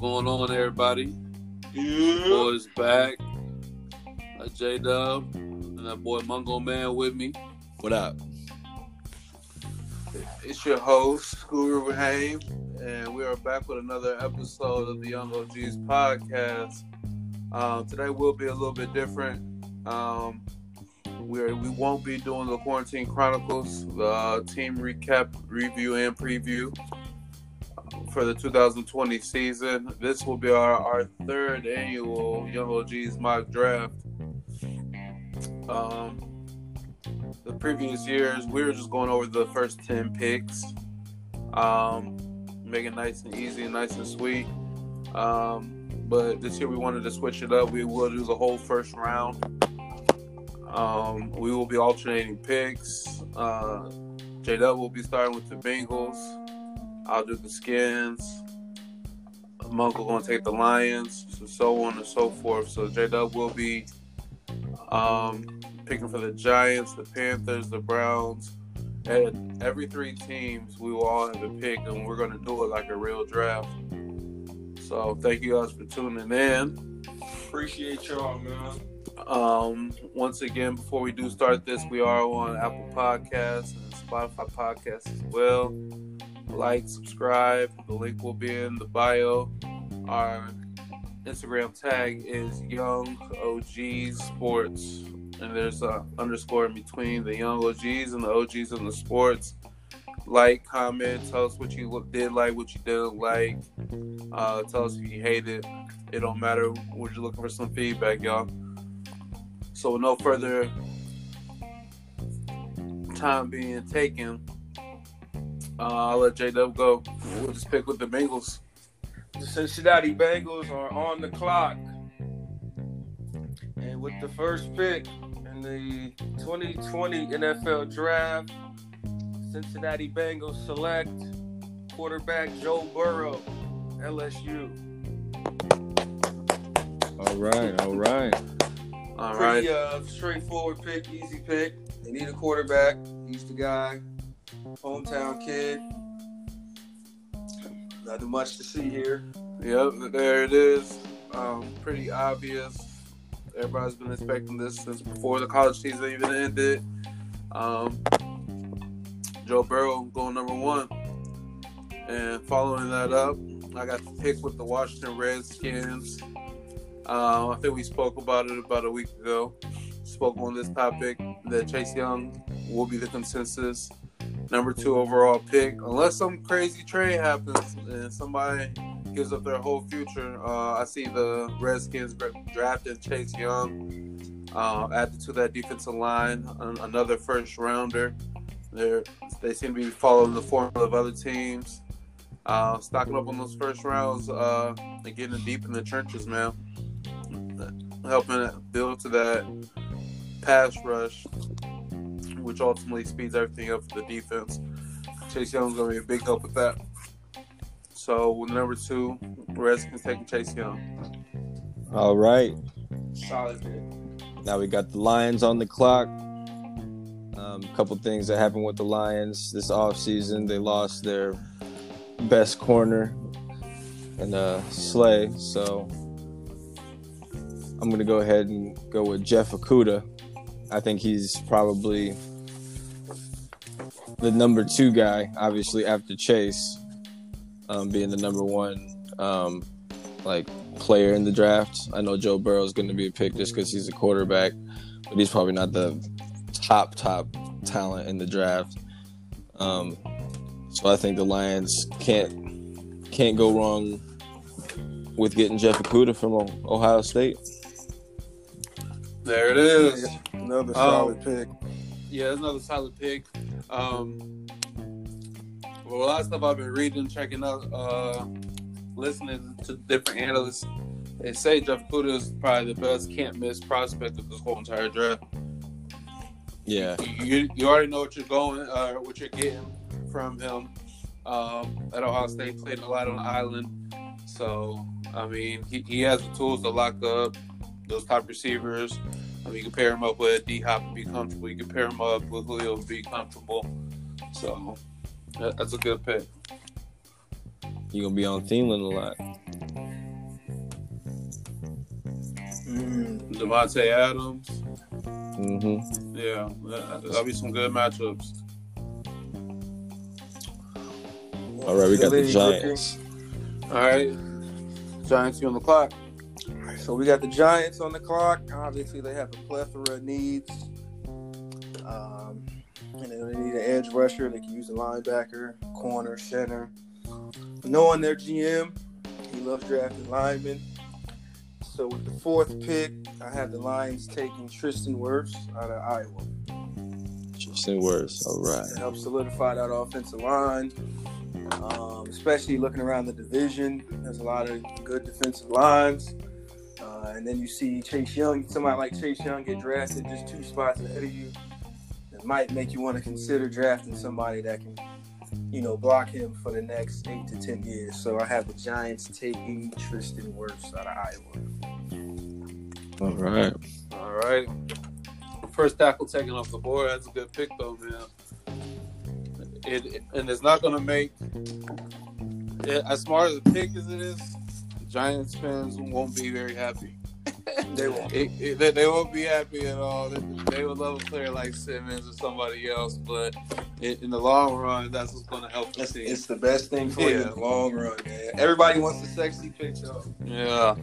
going on, everybody? Yeah. Boys back. Uh, J Dub and that boy Mungo Man with me. What up? It's your host, Guru Rahim, and we are back with another episode of the Young OGs podcast. Um, today will be a little bit different. Um, we're, we won't be doing the Quarantine Chronicles, the uh, team recap, review, and preview for the 2020 season. This will be our, our third annual Young OGs mock draft. Um, the previous years, we were just going over the first 10 picks, um, make it nice and easy and nice and sweet. Um, but this year we wanted to switch it up. We will do the whole first round. Um, we will be alternating picks. Uh, J Dub will be starting with the Bengals. I'll do the Skins. Monk will going to take the Lions, so, so on and so forth. So J Dub will be um, picking for the Giants, the Panthers, the Browns. And every three teams, we will all have a pick, and we're going to do it like a real draft. So thank you guys for tuning in. Appreciate y'all, man. Um, once again, before we do start this, we are on Apple Podcasts and Spotify Podcasts as well. Like, subscribe. The link will be in the bio. Our Instagram tag is Young OGs Sports, and there's a underscore in between the Young OGs and the OGs in the sports. Like, comment, tell us what you did like, what you didn't like. Uh, tell us if you hate it. It don't matter. We're just looking for some feedback, y'all. So, no further time being taken, uh, I'll let J Dub go. We'll just pick with the Bengals. The Cincinnati Bengals are on the clock. And with the first pick in the 2020 NFL Draft, Cincinnati Bengals select quarterback Joe Burrow, LSU. All right, all right. All right. Pretty uh, straightforward pick, easy pick. They need a quarterback. He's the guy. Hometown kid. Nothing much to see here. Yep, there it is. Um, pretty obvious. Everybody's been expecting this since before the college season even ended. Um, Joe Burrow going number one. And following that up, I got the pick with the Washington Redskins. Uh, I think we spoke about it about a week ago. Spoke on this topic that Chase Young will be the consensus number two overall pick, unless some crazy trade happens and somebody gives up their whole future. Uh, I see the Redskins drafted Chase Young, uh, added to that defensive line, another first rounder. They're, they seem to be following the formula of other teams, uh, stocking up on those first rounds uh, and getting deep in the trenches, man. Helping build to that pass rush which ultimately speeds everything up for the defense. Chase Young's going to be a big help with that. So, with number two, Redskins taking Chase Young. All right. Solid pick. Now we got the Lions on the clock. A um, couple things that happened with the Lions this offseason. They lost their best corner and uh, Slay. So I'm going to go ahead and go with Jeff Okudah. I think he's probably the number two guy, obviously after Chase, um, being the number one um, like player in the draft. I know Joe Burrow is going to be a pick just because he's a quarterback, but he's probably not the top top talent in the draft. Um, so I think the Lions can't can't go wrong with getting Jeff Okudah from Ohio State. There it is. Another solid um, pick. Yeah, it's another solid pick. Um, well, a lot of stuff I've been reading, checking out, uh, listening to different analysts. They say Jeff Okudah is probably the best can't miss prospect of this whole entire draft. Yeah, you you already know what you're going, uh, what you're getting from him. Um, at Ohio State, played a lot on the island, so I mean he, he has the tools to lock up those top receivers. I mean, you can pair him up with D Hop and be comfortable. You can pair him up with Julio and be comfortable. So that, that's a good pick. You gonna be on Thielen a lot. Mm, Davante Adams. Mm-hmm. Yeah, that'll be some good matchups. All right, we got the Giants. All right, Giants, you on the clock. So we got the Giants on the clock. Obviously, they have a plethora of needs. Um, and they need an edge rusher. They can use a linebacker, corner, center. Knowing their GM, he loves drafting linemen. So with the fourth pick, I have the Lions taking Tristan Wirfs out of Iowa. Tristan Wirfs. All right. to help solidify that offensive line. Um, especially looking around the division, there's a lot of good defensive lines. Uh, and then you see Chase Young, somebody like Chase Young get drafted just two spots ahead of you. It might make you want to consider drafting somebody that can, you know, block him for the next eight to ten years. So I have the Giants taking Tristan Wirfs out of Iowa. All right. All right. First tackle taken off the board. That's a good pick, though, man. It, it- and it's not going to make it, as smart as a pick as it is. Giants fans won't be very happy. They won't. It, it, they, they won't be happy at all. They, they would love a player like Simmons or somebody else, but in, in the long run, that's what's going to help the It's, team. it's the best thing for you in the long run, man. Everybody wants a sexy picture. Yeah,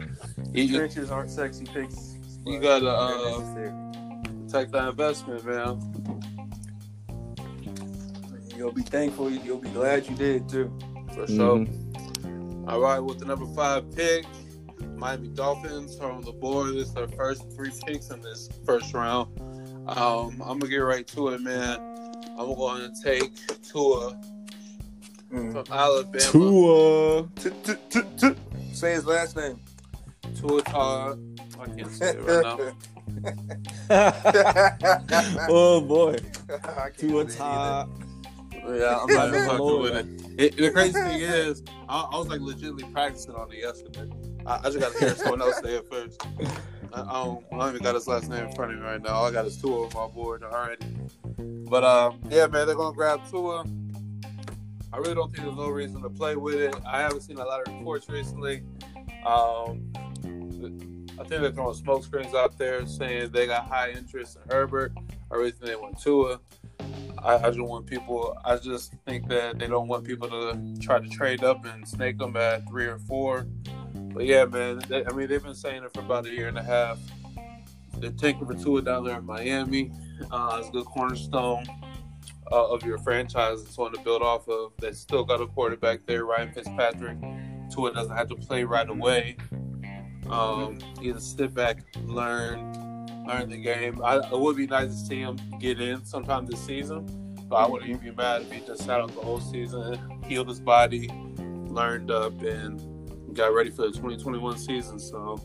you, Trenches aren't sexy picks. You gotta, they're uh, necessary. take that investment, man. You'll be thankful. You'll be glad you did too. For sure. All right, with the number five pick, Miami Dolphins are on the board. This is their first three picks in this first round. Um, I'm gonna get right to it, man. I'm going to take Tua from Alabama. Tua. Say his last name. Tua Todd. I can't say it right now. oh boy. Tua Todd. Yeah, I'm not even fucking with it. it. The crazy thing is, I, I was like legitimately practicing on it yesterday. I, I just got to hear someone else say it first. I, I, don't, I don't even got his last name in front of me right now. All I got is Tua on my board already. But uh, yeah, man, they're gonna grab Tua. I really don't think there's no reason to play with it. I haven't seen a lot of reports recently. Um, I think they're throwing smoke screens out there saying they got high interest in Herbert. I really think they want Tua. I, I just want people. I just think that they don't want people to try to trade up and snake them at three or four. But yeah, man. They, I mean, they've been saying it for about a year and a half. They're taking for Tua down there in Miami. Uh, it's a good cornerstone uh, of your franchise. It's one to build off of. They still got a quarterback there, Ryan Fitzpatrick. Tua doesn't have to play right away. Um, he can sit back, learn, learn the game. I, it would be nice to see him get in sometime this season, but I wouldn't even be mad if he just sat out the whole season, healed his body, learned up, and got ready for the 2021 season. So,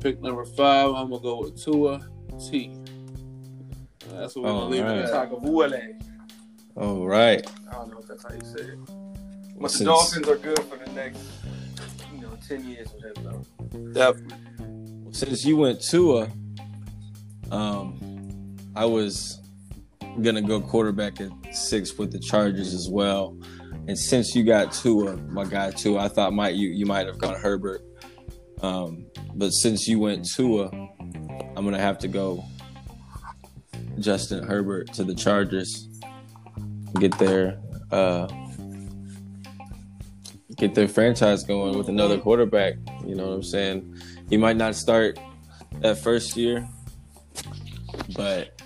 pick number five, I'm gonna go with Tua T. That's what we're All gonna leave right. it at. Tagovailoa. All right. I don't know if that's how you say it. But the Since- Dolphins are good for the next, you know, ten years or whatever. Definitely. Since you went Tua, um, I was gonna go quarterback at six with the Chargers as well. And since you got Tua, my guy Tua, I thought might you you might have gone Herbert. Um, but since you went Tua, I'm gonna have to go Justin Herbert to the Chargers. Get their uh, get their franchise going with another quarterback. You know what I'm saying? He might not start that first year, but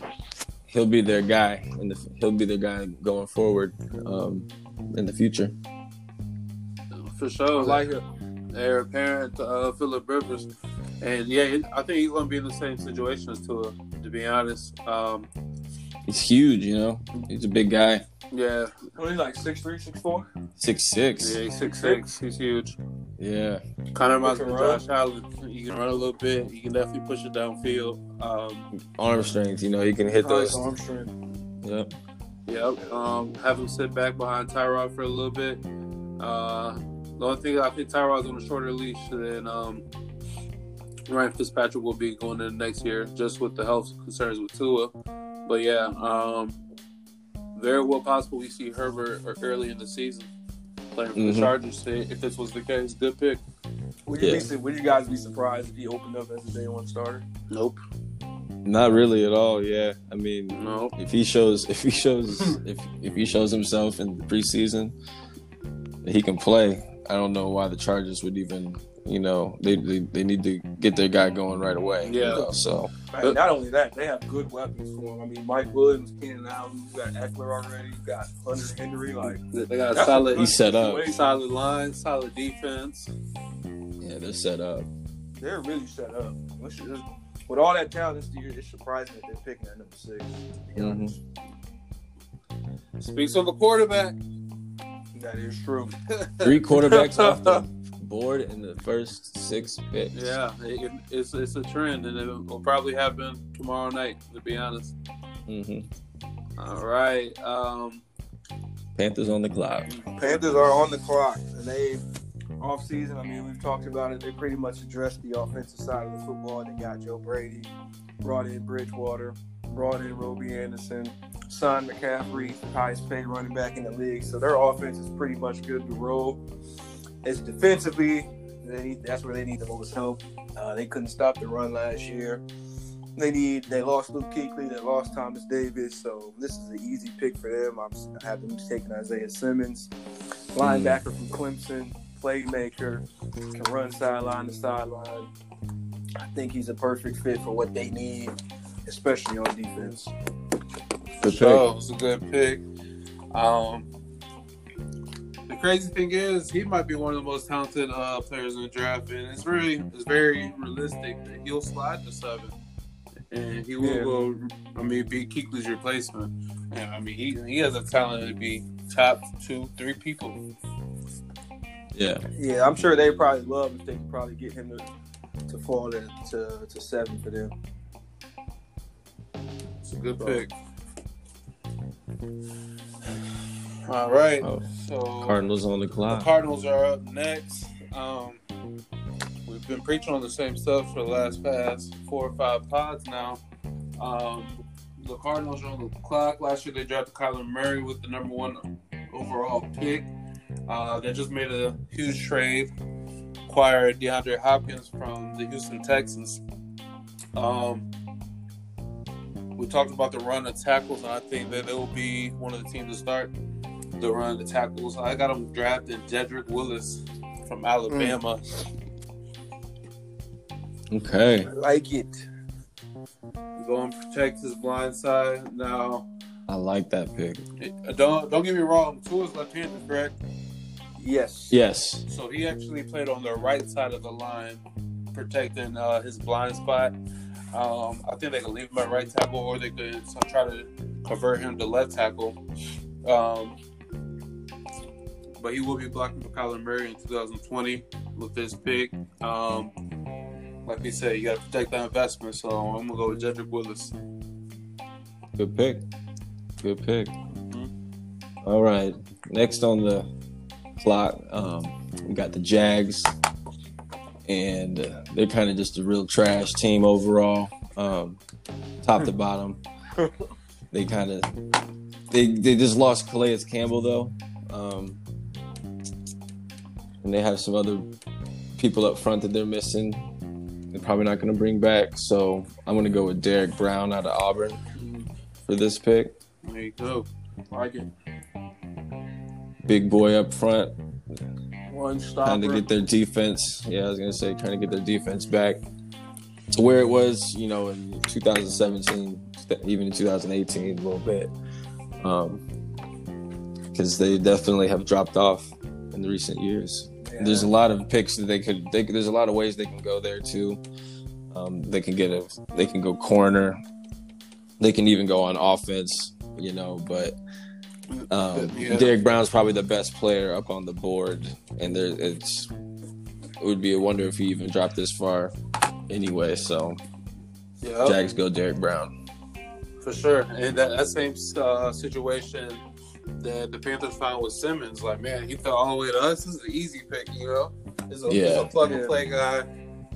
he'll be their guy, and the, he'll be their guy going forward um, in the future. For sure. Like heir apparent to uh, Philip Rivers. And yeah, I think he's going to be in the same situation as Tua, to be honest. Um, He's huge, you know. He's a big guy, yeah, What, he's like six three, six four. six six. yeah, he's six six. He's huge. Yeah, Kind of reminds me of can run. Josh Allen. He can run a little bit. He can definitely push it downfield. Um, arm strength. You know, he can hit those. arm strength. Yep. yep. Um, have him sit back behind Tyrod for a little bit. Uh, the only thing I think Tyrod's on a shorter leash than um, Ryan Fitzpatrick will be going into next year, just with the health concerns with Tua. But yeah, um, very well possible we see Herbert early in the season playing for Mhm. the Chargers. If this was the case, good pick. Would you Yeah. be? Would you guys be surprised if he opened up as a day one starter? Nope. Nope. Not really at all. Yeah, I mean, Nope. if he shows, if he shows, if if he shows himself in the preseason, he can play. I don't know why the Chargers would even, you know, they they, they need to get their guy going right away. you Yeah. know, so Man, not only that, they have good weapons for him. I mean, Mike Williams, Keenan Allen, you got Ekeler already, you got Hunter Henry. Like They they got a solid, He's set up. situation. solid line, solid defense. yeah, they're set up. They're really set up. With all that talent this year, it's surprising that they're picking at number six. To be mm-hmm. honest. Speaks of the quarterback. That is true. Three quarterbacks off the board in the first six picks. Yeah, it, it's it's a trend, and it will probably happen tomorrow night. To be honest. hmm All right. Um, Panthers on the clock. Panthers are on the clock, and they off season. I mean, we've talked about it. They pretty much addressed the offensive side of the football. They got Joe Brady, brought in Bridgewater, brought in Robby Anderson, signed McCaffrey, highest paid running back in the league. So their offense is pretty much good to roll. It's defensively, they need, that's where they need the most help. Uh, they couldn't stop the run last year. They need. They lost Luke Kuechly. They lost Thomas Davis. So this is an easy pick for them. I'm, I have them taking Isaiah Simmons, linebacker from Clemson, playmaker, can run sideline to sideline. I think he's a perfect fit for what they need, especially on defense. Good so it's a good pick. Um, the crazy thing is, he might be one of the most talented uh, players in the draft, and it's really it's very realistic that he'll slide to seven, and he will Yeah. go. I mean, be Kuechly's replacement. And I mean, he he has a talent to be top two, three people. Yeah. Yeah, I'm sure they probably love if they could probably get him to, to fall to, to to seven for them. It's a good pick. All right, Oh, so Cardinals on the clock. The clock. Cardinals are up next. Um, we've been preaching on the same stuff for the last past four or five pods now. Um, the Cardinals are on the clock. Last year they drafted Kyler Murray with the number one overall pick. Uh, they just made a huge trade, acquired DeAndre Hopkins from the Houston Texans. Um, we talked about the run of tackles, and I think that it will be one of the teams to start the run the tackles. I got him drafted Jedrick Willis from Alabama. Okay. I like it. Go and protect his blind side. Now, I like that pick. uh, don't don't get me wrong. Tua's left-handed, correct? Yes. Yes. So he actually played on the right side of the line, protecting uh, his blind spot. Um, I think they could leave him at right tackle, or they could try to convert him to left tackle. Um, but he will be blocking for Kyler Murray in 2020 with this pick. Um, like we said, you got to protect that investment. So I'm gonna go with Jedrick Willis. Good pick. Good pick. All right. Next on the clock, um, we got the Jags, and uh, they're kind of just a real trash team overall, um, top to bottom. They kind of they they just lost Calais Campbell though, um, and they have some other people up front that they're missing. They're probably not going to bring back, so I'm going to go with Derrick Brown out of Auburn for this pick. There you go. Like it. Big boy up front, One trying to get their defense. Yeah, I was gonna say trying to get their defense back to where it was, you know, in 2017, even in 2018, a little bit, um, because they definitely have dropped off in the recent years. Yeah. There's a lot of picks that they could. They, there's a lot of ways they can go there too. Um, they can get a. They can go corner. They can even go on offense. You know, but um, Yeah. Derrick Brown's probably the best player up on the board, and there it's. It would be a wonder if he even dropped this far, anyway. So Yeah. Jags go Derrick Brown. For sure, and that, that same uh, situation that the Panthers found with Simmons, like man, he fell all the way to us. This is an easy pick, you know. It's a, it's Yeah. a plug and Yeah. play guy.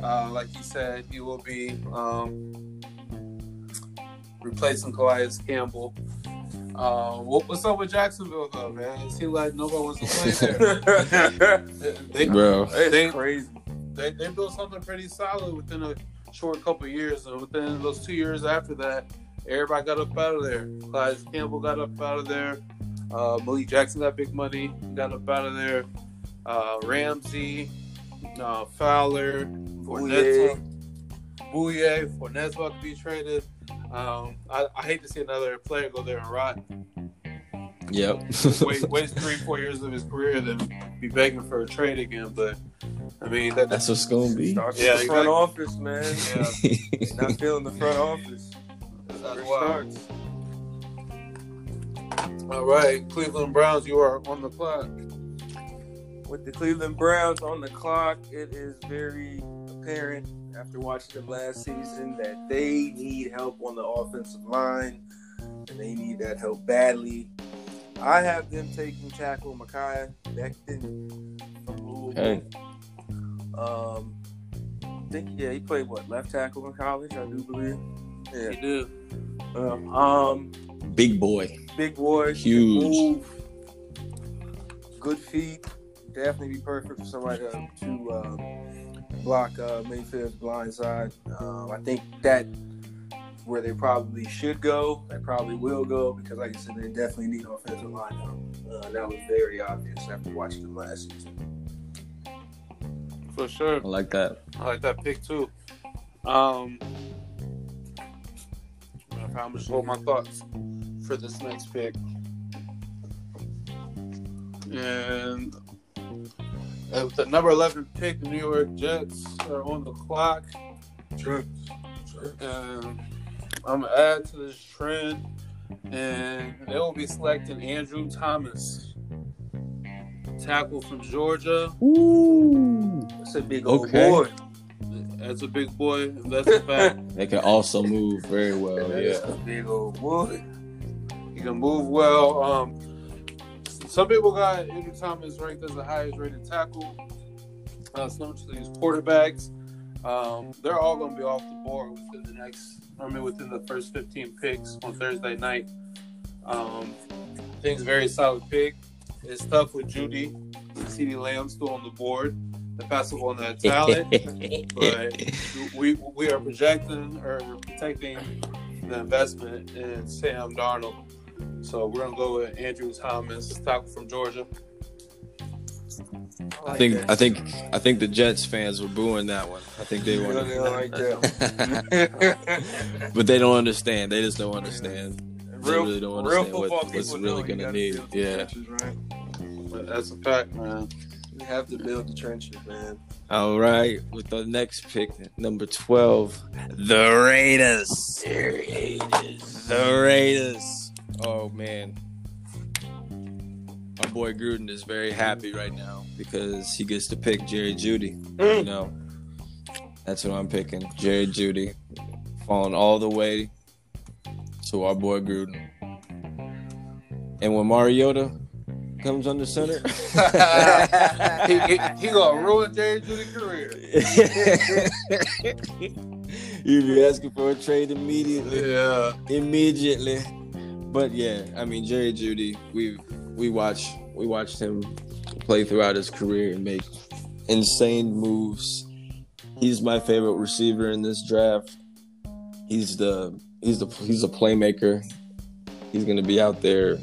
Uh, like you said, he will be um, replacing Calais Campbell. Uh, what, what's up with Jacksonville though, man? It seems like nobody wants to play there. they, Bro, It's they, crazy. they, they built something pretty solid within a short couple years, and within those two years after that, everybody got up out of there. Calais Campbell got up out of there. Uh, Malik Jackson got big money, got up out of there. Uh, Ramsey, uh, Fowler, Fournette, Bouye, Fournette's about to be traded. Um, I, I hate to see another player go there and rot. Yep. wait, waste three, four years of his career, then be begging for a trade again. But I mean, that, That's what's gonna be. Starts Yeah, with the front exactly. office, man. yeah, Not feeling the front office. that's Where it wild. starts. All right, Cleveland Browns, you are on the clock. With the Cleveland Browns on the clock, it is very apparent after watching them last season that they need help on the offensive line, and they need that help badly. I have them taking tackle Mekhi Becton from Louisville. Okay. Um, I think yeah, he played what left tackle in college, I do believe. Yeah. he do. Um, um, Big boy. big boy, Huge. move, good feet. Definitely be perfect for somebody to, to uh, block uh, Mayfield's blind side. Um, I think that where they probably should go, they probably will go because, like I said, they definitely need offensive line help. Uh, that was very obvious after watching them last season. For sure. I like that. I like that pick too. Um, I'm just hold my thoughts for this next pick. And uh, with the number 11 pick, the New York Jets are on the clock. And I'm going to add to this trend, and they will be selecting Andrew Thomas, tackle from Georgia. Ooh. That's a big old Okay. boy. That's a big boy. That's a fact. They can also move very well. That's Yeah. a big old boy. Can move well. Um, some people got Andrew Thomas ranked as the highest rated tackle. Uh, some of these quarterbacks, um, they're all going to be off the board within the next. I mean, within the first 15 picks on Thursday night. Um, I think it's a very solid pick. It's tough with Jeudy, CeeDee Lamb still on the board. The passive on that talent. but we we are projecting or protecting the investment in Sam Darnold. So we're gonna go with Andrew Thomas, tackle from Georgia. I think I think I think the Jets fans were booing that one. I think they They want don't like that. but they don't understand. They just don't understand. They really don't understand football what, what's really know gonna gotta need. Yeah. trenches, right? But that's a fact, man. You have to build the trenches, man. All right, with the next pick, number twelve, the Raiders. The Raiders. Oh man, our boy Gruden is very happy right now because he gets to pick Jerry Jeudy. You mm. know, that's what I'm picking, Jerry Jeudy, falling all the way to our boy Gruden. And when Mariota comes under center. he, he, he gonna ruin Jerry Jeudy's career. you be asking for a trade immediately, Yeah, immediately. But yeah, I mean Jerry Jeudy, we we watch we watched him play throughout his career and make insane moves. He's my favorite receiver in this draft. He's the he's the he's a playmaker. He's gonna be out there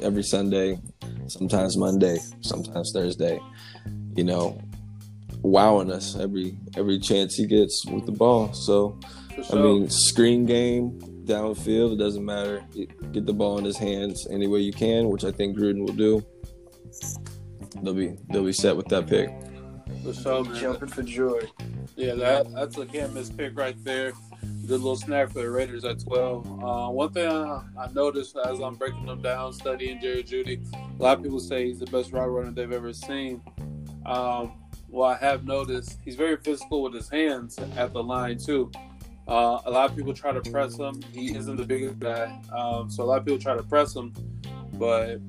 every Sunday, sometimes Monday, sometimes Thursday. You know, wowing us every every chance he gets with the ball. So for I mean, screen game downfield, it doesn't matter. Get the ball in his hands any way you can, which I think Gruden will do. They'll be they'll be set with that pick. for sure, man. Jumping for joy. Yeah, that that's a can't miss pick right there. Good little snack for the Raiders at 12. Uh, one thing I, I noticed as I'm breaking them down, studying Jerry Jeudy, a lot of people say he's the best route runner they've ever seen. Um, well, I have noticed he's very physical with his hands at the line, too. Uh, a lot of people try to press him. He isn't the biggest guy. Um, so a lot of people try to press him. But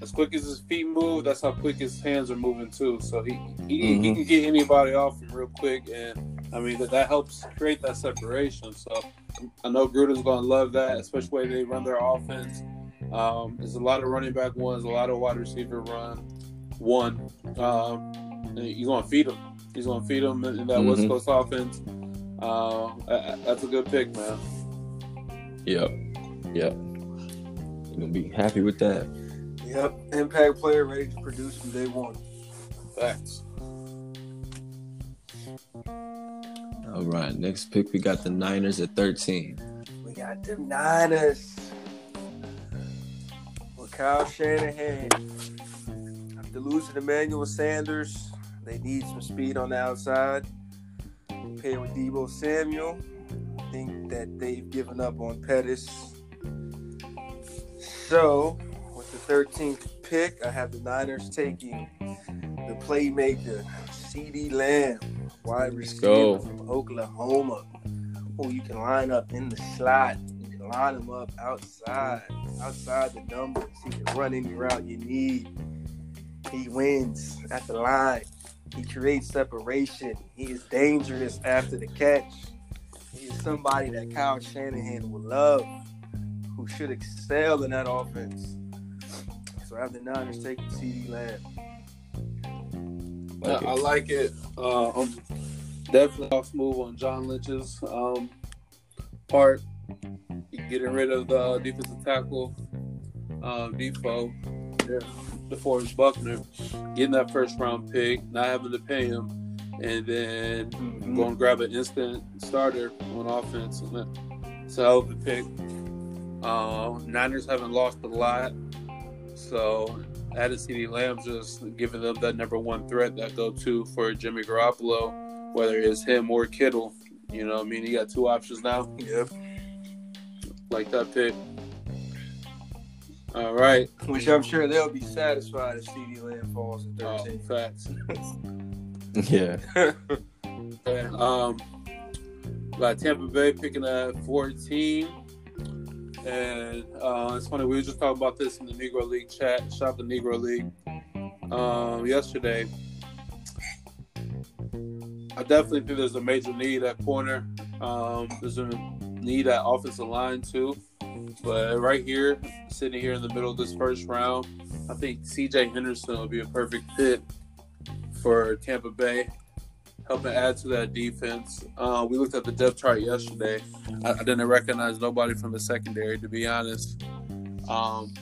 as quick as his feet move, that's how quick his hands are moving, too. So he, he, he Mhm. can get anybody off him real quick. And I mean that that helps create that separation. So I know Gruden's going to love that, especially the way they run their offense. Um, there's a lot of running back ones, a lot of wide receiver run one. Um, going to feed them. He's gonna feed them in that West Mhm. Coast offense. Uh, that's a good pick, man. Yep. Yep. You're gonna be happy with that. Yep, impact player ready to produce from day one. Facts. All right. Next pick, we got the Niners at 13. We got the Niners with Kyle Shanahan. After losing Emmanuel Sanders, they need some speed on the outside. Paired with Deebo Samuel, I think that they've given up on Pettis. So, with the 13th pick, I have the Niners taking the playmaker, CeeDee Lamb, wide receiver from Oklahoma, who you can line up in the slot. You can line him up outside, outside the numbers. He can run any route you need. He wins at the line. He creates separation. He is dangerous after the catch. He is somebody that Kyle Shanahan would love, who should excel in that offense. So I have the Niners taking CeeDee Lamb. Like I, I like it. Uh, I'm definitely off move on John Lynch's um, part. Getting rid of the defensive tackle, um, Defoe, yeah, DeForest Buckner, getting that first round pick, not having to pay him, and then going to grab an instant starter on offense. And It's a hell of a pick. Uh, Niners haven't lost a lot, so added CeeDee Lamb just giving them that number one threat that go to for Jimmy Garoppolo, whether it's him or Kittle. You know, what I mean, you got two options now. Yep. Like that pick. All right. Which I'm sure they'll be satisfied if CeeDee Lamb falls at Oh, 13. facts. Yeah. Okay, um, got Tampa Bay picking at 14. And uh, it's funny, we were just talking about this in the Negro League chat, shop the Negro League, um, yesterday. I definitely think there's a major need at corner. Um, there's a need at offensive line too. But right here, sitting here in the middle of this first round, I think CJ Henderson will be a perfect fit for Tampa Bay helping add to that defense. Uh, we looked at the depth chart yesterday. I, I didn't recognize nobody from the secondary, to be honest. Um,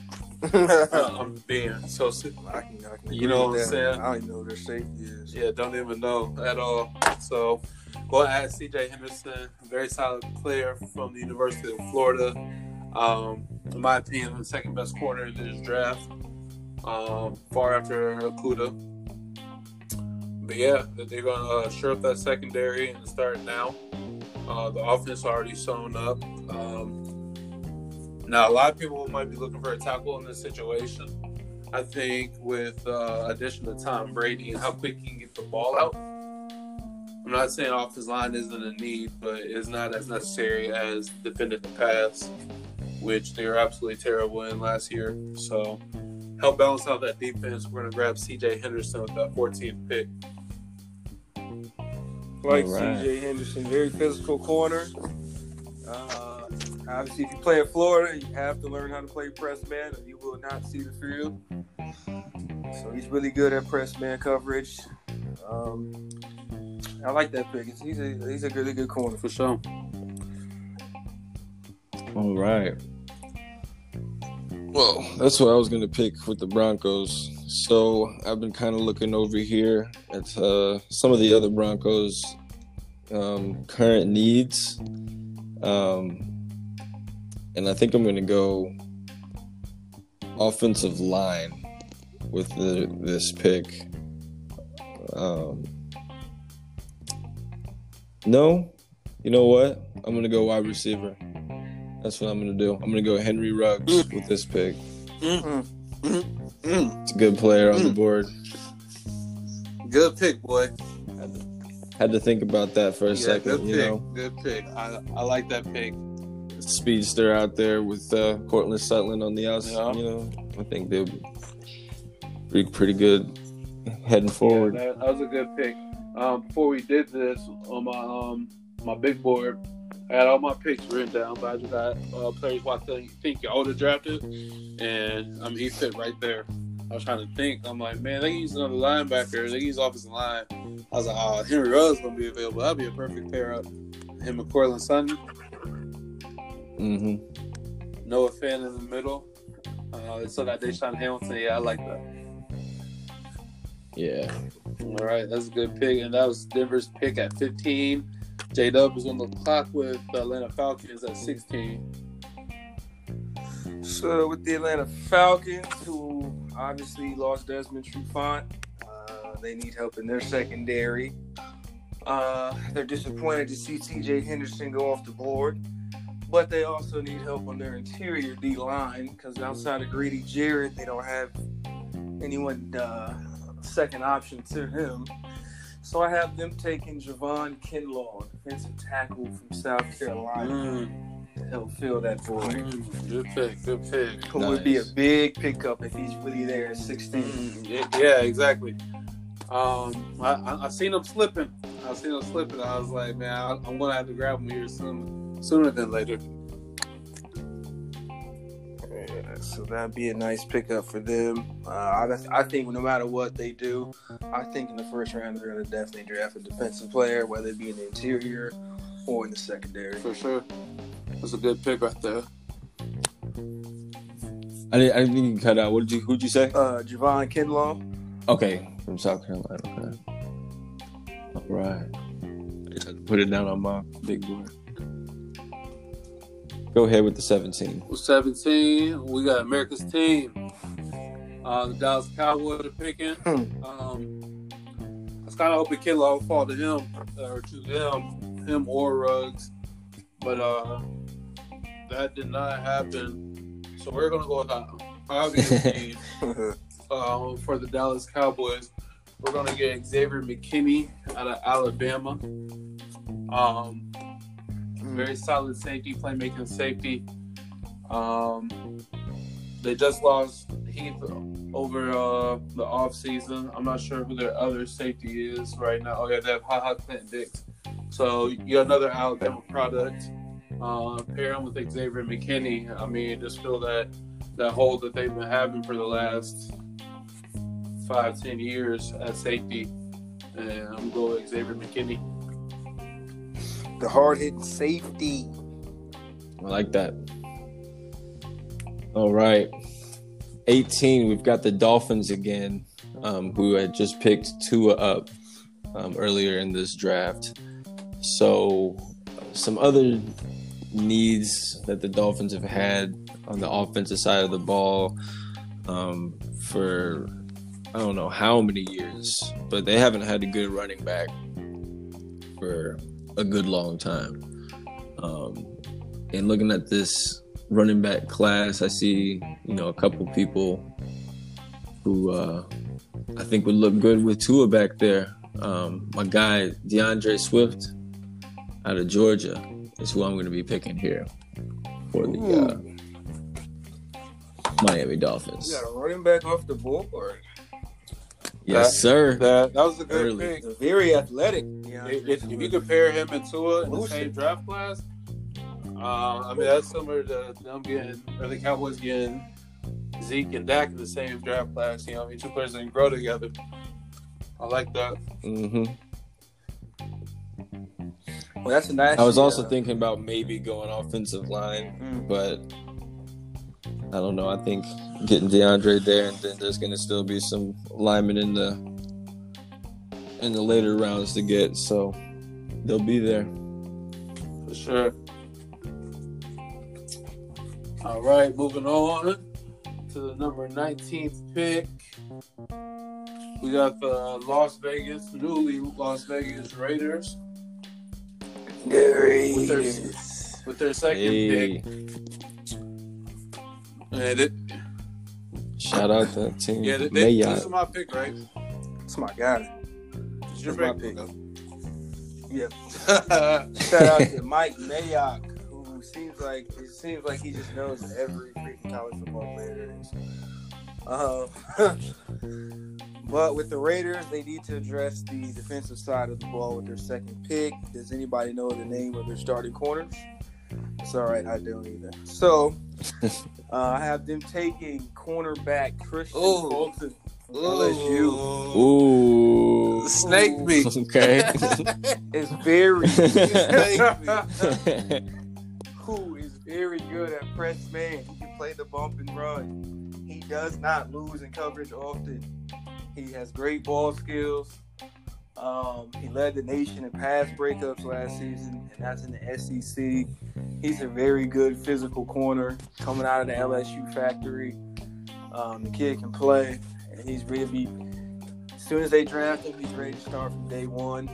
I'm being so sick. I can, I can You know what I'm saying? I don't even know their safety is. Yeah, don't even know at all. So go add CJ Henderson, very solid player from the University of Florida. Um, in my opinion, the second best corner in this draft, um, far after Okudah. But yeah, they're going to uh, shore up that secondary and start now. Uh, the offense already sewn up. Um, now, a lot of people might be looking for a tackle in this situation. I think with uh, addition to Tom Brady and how quick he can get the ball out, I'm not saying off his line isn't a need, but it's not as necessary as defending the pass, which they were absolutely terrible in last year. So, help balance out that defense. We're going to grab C.J. Henderson with that 14th pick. Like right. CJ Henderson, very physical corner. Uh, obviously, if you play in Florida, you have to learn how to play press man, or you will not see the field. So he's really good at press man coverage. Um, I like that pick. He's a he's a really good corner. For sure. All right. Well, that's what I was gonna pick with the Broncos. So I've been kind of looking over here at uh, some of the other Broncos' um, current needs, um, and I think I'm gonna go offensive line with the this pick. Um, no, you know what? I'm gonna go wide receiver. That's what I'm gonna do. I'm gonna go Henry Ruggs with this pick. Mm. It's a good player on the board. Good pick, boy. Had to think about that for a Yeah, second. good You pick. know, Good pick. I, I like that pick. speedster out there with uh, Courtland Sutton on the outside. Yeah. You know, I think they'll be pretty good heading forward. Yeah, that, that was a good pick. Um, before we did this on my um my big board, I had all my picks written down, but I just got uh, players who I think, think you ought to draft it, and I mean he fit right there. I was trying to think. I'm like, man, they use another linebacker. They can use offensive line. I was like, oh, Henry Ruggs gonna be available. That'd be a perfect pair up. Him and Courtland Sutton. hmm Noah Fant in the middle. Uh, so that DaeSean Hamilton. Yeah, I like that. Yeah. All right, that's a good pick, and that was Denver's pick at 15. J Dub is on the clock with the Atlanta Falcons at 16. So with the Atlanta Falcons, who obviously lost Desmond Trufant, uh, they need help in their secondary. Uh, they're disappointed to see C.J. Henderson go off the board, but they also need help on their interior D line because outside of Grady Jarrett, they don't have anyone uh, second option to him. So I have them taking Javon Kinlaw, defensive tackle from South Carolina, Mm, to help fill that void. mm, good pick, good pick. Who would be a big pickup if he's really there at 16. Mm, yeah, yeah, exactly. Um, I, I, seen him slipping. I seen him slipping. I was like, man, I, I'm gonna have to grab him here soon, sooner than later. Yeah, so that'd be a nice pickup for them. Uh, I, I think no matter what they do, I think in the first round they're going to definitely draft a defensive player, whether it be in the interior or in the secondary. For sure. That's a good pick right there. I didn't. I didn't mean to cut out. What did you? Who'd you say? Uh, Javon Kinlaw. Okay, from South Carolina. Okay. All right. I just had to put it down on my big board. Go ahead with the 17. With 17, we got America's team. Uh, the Dallas Cowboys are picking. Hmm. Um, I was kind of hoping Kinlaw would fall to him or to them, him or Ruggs, but uh, that did not happen. So we're gonna go with our obvious team um, for the Dallas Cowboys. We're gonna get Xavier McKinney out of Alabama. Um, very solid safety, playmaking safety. Um, they just lost Heath over uh, the off season. I'm not sure who their other safety is right now. Oh yeah, they have Ha Ha Clinton Dix. So you another Alabama product. Uh, with Xavier McKinney. I mean, just feel that that hole that they've been having for the last five, ten years at safety. And I'm going Xavier McKinney. The hard hitting safety. I like that. All right. 18, we've got the Dolphins again, um, who had just picked Tua up um, earlier in this draft. So, some other needs that the Dolphins have had on the offensive side of the ball um, for I don't know how many years, but they haven't had a good running back for a good long time. Um, and looking at this running back class, I see you know a couple people who uh, I think would look good with Tua back there. Um, my guy D'Andre Swift out of Georgia is who I'm going to be picking here for the uh, Miami You Dolphins. got a running back off the board. Yes, sir. That that was a good Early. pick. Very athletic. If, if, if you compare him and Tua in the same draft class, uh, I mean that's similar to them getting or the Cowboys getting Zeke and Dak in the same draft class. You know, I mean two players that can grow together. I like that. hmm Well, that's a nice. I was also uh, thinking about maybe going offensive line, mm, but I don't know. I think getting D'Andre there, and then there's going to still be some linemen in the in the later rounds to get, so they'll be there. For sure. All right, moving on to the number 19th pick. We got the Las Vegas, newly Las Vegas Raiders Gary. With their- with their second Hey, pick. And it, shout out to that team. yeah, they, they, Mayock. this is my pick, right? That's my guy. It's your That's my pick. Yep. Shout out to Mike Mayock, who seems like it seems like he just knows every freaking college football player there is. Uh, but with the Raiders, they need to address the defensive side of the ball with their second pick. Does anybody know the name of their starting corners? It's all right. I don't either. So uh, I have them taking cornerback Kristian Ooh. Fulton LSU. Ooh. Snake me. Okay. it's very Snake who is very good at press man. He can play the bump and run. He does not lose in coverage often. He has great ball skills. Um, he led the nation in pass breakups last season, and that's in the SEC. He's a very good physical corner coming out of the LSU factory. Um, the kid can play, and he's really. As soon as they draft him, he's ready to start from day one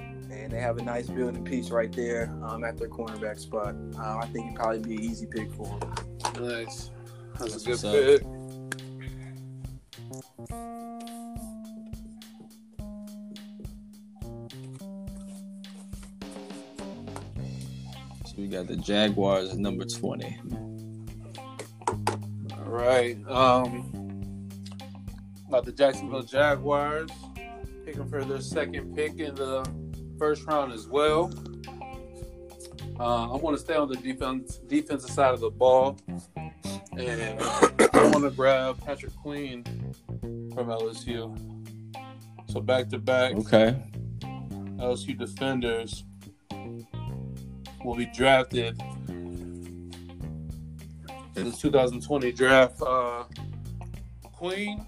and they have a nice building piece right there um, at their cornerback spot. Uh, I think it'd probably be an easy pick for them. Nice. That's That's a good pick. up. We got the Jaguars at number 20. All right. Um, about the Jacksonville Jaguars, picking for their second pick in the first round as well. Uh, I want to stay on the defense defensive side of the ball, and I want to grab Patrick Queen from LSU. So back to back Okay. LSU defenders will be drafted in the 2020 draft. Uh, Queen,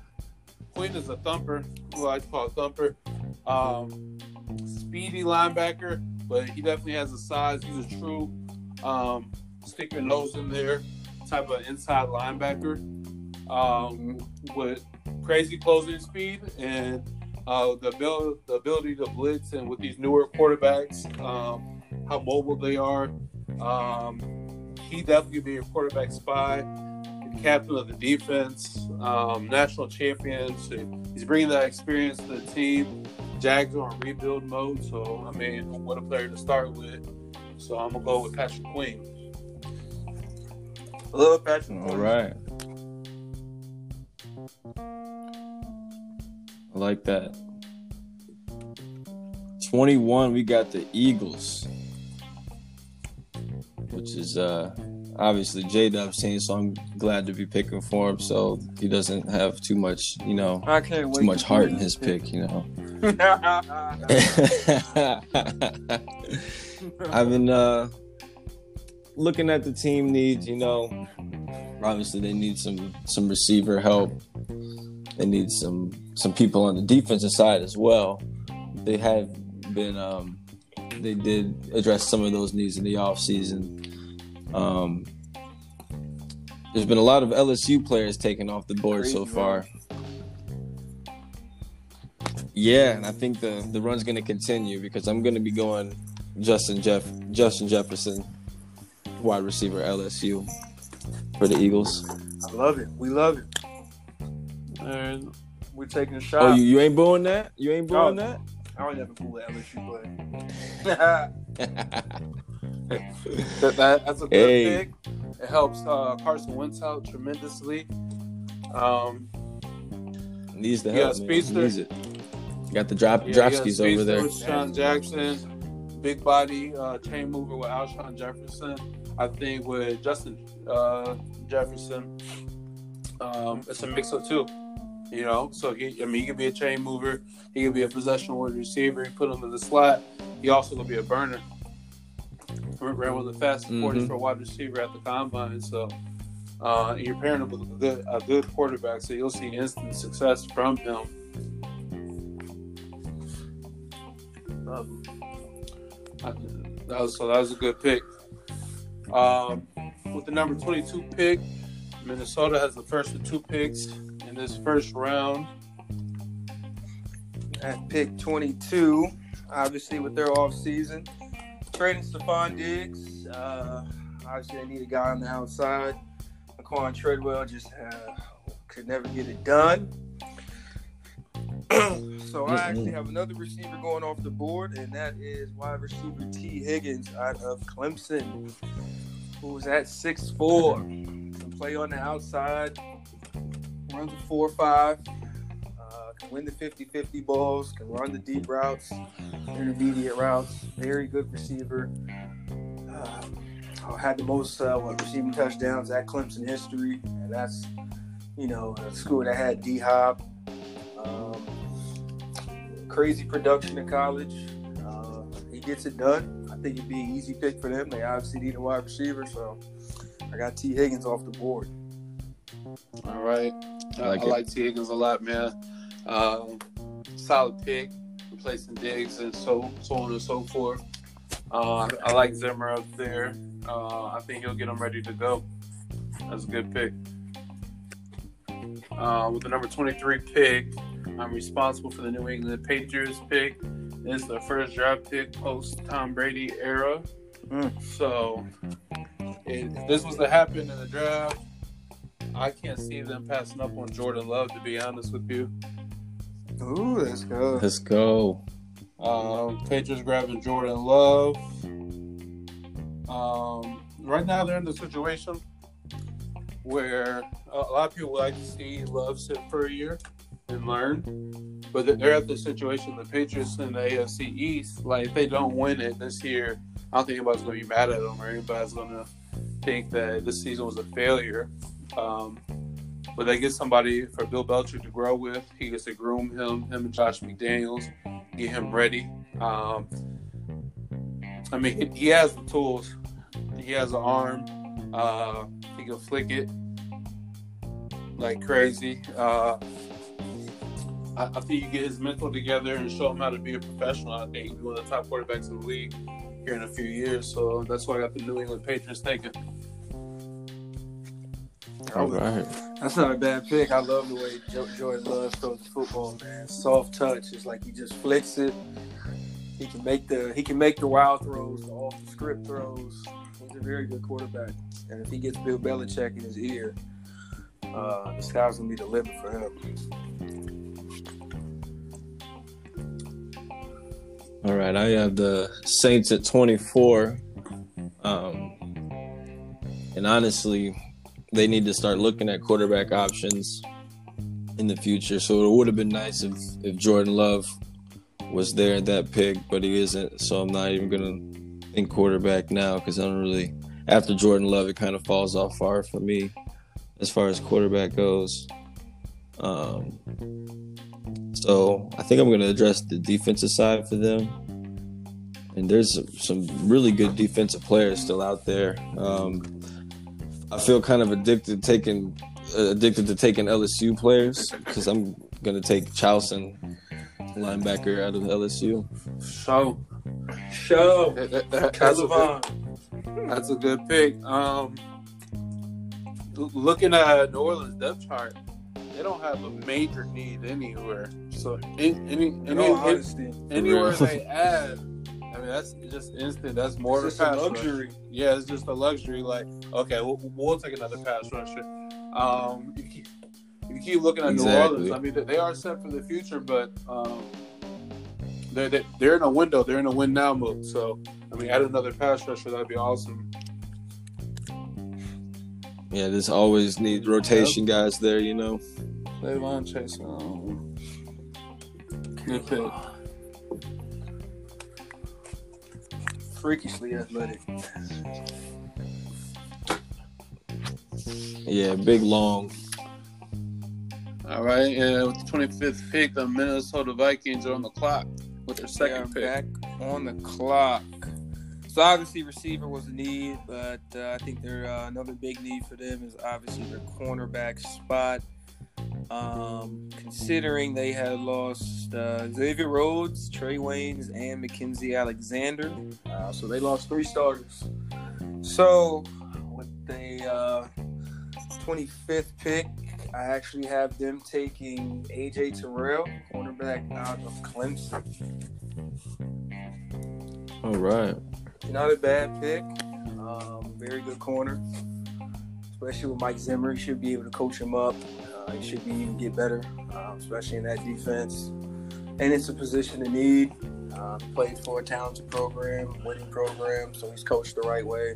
Queen is a thumper, who I call a thumper. Um, speedy linebacker, but he definitely has the size. He's a true um, stick your nose in there type of inside linebacker um, with crazy closing speed and uh, the, abil- the ability to blitz and with these newer quarterbacks, um, how mobile they are. Um, he definitely be a quarterback spy, captain of the defense, um, national champion. So he's bringing that experience to the team. Jags are on rebuild mode, so I mean, what a player to start with. So I'm gonna go with Patrick Queen. I love Patrick. All right. I like that. 21, we got the Eagles, which is uh obviously J Dub's team, so I'm glad to be picking for him so he doesn't have too much, you know, I can't wait. too much to heart in his pick, you know. I've been uh, looking at the team needs. You know, obviously they need some some receiver help. They need some some people on the defensive side as well. They have been um, they did address some of those needs in the offseason. Um, there's been a lot of LSU players taken off the board so Crazy far. Yeah, and I think the the run's going to continue because I'm going to be going Justin Jeff Justin Jefferson, wide receiver LSU for the Eagles. I love it. We love it. And We're taking a shot. Oh, you, you ain't booing that? You ain't booing Oh. I don't never fool with LSU play. that, that, that's a good Hey. pick. It helps uh, Carson Wentz out tremendously. Um. Needs the help. speedster. Needs it. Got the drop yeah, you got dropskis over there. Sean Jackson, big body uh, chain mover with Alshon Jefferson. I think with Justin uh, Jefferson, um, it's a mix of two. You know, so he, I mean, he could be a chain mover. He could be a possession wide receiver. He put him in the slot. He also gonna be a burner. Ran of the fastest Mhm. 40s for a wide receiver at the combine. So uh, and you're pairing him with a good, a good quarterback, so you'll see instant success from him. Um, I- that was, so that was a good pick. Um, with the number 22 pick, Minnesota has the first of two picks in this first round. At pick 22, obviously with their offseason, trading Stefon Diggs. Uh, obviously, they need a guy on the outside. Laquan Treadwell just uh, could never get it done. so I actually have another receiver going off the board, and that is wide receiver Tee Higgins out of Clemson, who's at 6'4", can play on the outside, runs a 4-5, uh, can win the 50-50 balls, can run the deep routes, intermediate routes. Very good receiver. Uh, had the most uh, what, receiving touchdowns at Clemson history, and that's you know a school that had D Hop. Um, crazy production in college. Uh, he gets it done. I think it'd be an easy pick for them. They obviously need a wide receiver, so I got Tee Higgins off the board. All right. I like I like Tee Higgins a lot, man. Um, solid pick, replacing Diggs and so so on and so forth. Uh, I like Zimmer up there. Uh, I think he'll get him ready to go. That's a good pick. Uh, with the number 23 pick, I'm responsible for the New England Patriots pick. It's the first draft pick post Tom Brady era. Mm. So, if this was to happen in the draft, I can't see them passing up on Jordan Love, to be honest with you. Ooh, let's go. Let's go. Um, Patriots grabbing Jordan Love. Um, right now, they're in the situation where a a lot of people would like to see Love sit for a year and learn. But they're at the situation, the Patriots in the AFC East, like if they don't win it this year, I don't think anybody's going to be mad at them or anybody's going to think that this season was a failure. Um, but they get somebody for Bill Belichick to grow with. He gets to groom him, him and Josh McDaniels, get him ready. Um, I mean, he, he has the tools. He has an arm. Uh, he can flick it like crazy. Uh, I, I think you get his mental together and show him how to be a professional. I think he's one of the top quarterbacks in the league here in a few years. So that's why I got the New England Patriots taken. All right. That's not a bad pick. I love the way jo- Jordan Love throws the football, man. Soft touch. It's like he just flicks it. He can make the he can make the wild throws, the off the script throws. He's a very good quarterback. And if he gets Bill Belichick in his ear, uh, the sky's gonna be the limit for him. All right, I have the Saints at 24. Um, and honestly, they need to start looking at quarterback options in the future. So it would have been nice if, if Jordan Love was there at that pick, but he isn't. So I'm not even going to think quarterback now because I don't really, after Jordan Love, it kind of falls off far for me as far as quarterback goes. Um, so I think I'm going to address the defensive side for them. And there's some really good defensive players still out there. Um, I feel kind of addicted taking uh, addicted to taking LSU players because I'm going to take Chaisson, linebacker out of LSU. So Show that- that- that- that's, a good, that's a good pick. Um, looking at New Orleans depth chart, they don't have a major need anywhere. So in, any any, any honesty, anywhere they add, I mean that's just instant. That's more it's of a just a pass rush. luxury. Yeah, it's just a luxury. Like, okay, we'll, we'll take another pass rusher. Um, you keep, you keep looking at New Exactly. Orleans. I mean, they- they are set for the future, but um, they're, they're they're in a window. They're in a win now mode. So, I mean, add another pass rusher. That'd be awesome. Yeah, there's always need rotation guys there, you know. Levon Chase. Um, good pick. Freakishly athletic. Yeah, big long. All right, and with the 25th pick, the Minnesota Vikings are on the clock with their second They pick. back on the clock. So obviously receiver was a need, but uh, I think there uh, another big need for them is obviously their cornerback spot. Um, considering they had lost uh, Xavier Rhodes, Trae Waynes, and Mackensie Alexander, uh, so they lost three starters. So with the uh, 25th pick, I actually have them taking AJ Terrell, cornerback out of Clemson. All right. Not a bad pick. Um, very good corner, especially with Mike Zimmer. He should be able to coach him up. Uh, he should be even get better, um, especially in that defense. And it's a position of need. Uh, played for a talented program, winning program, so he's coached the right way.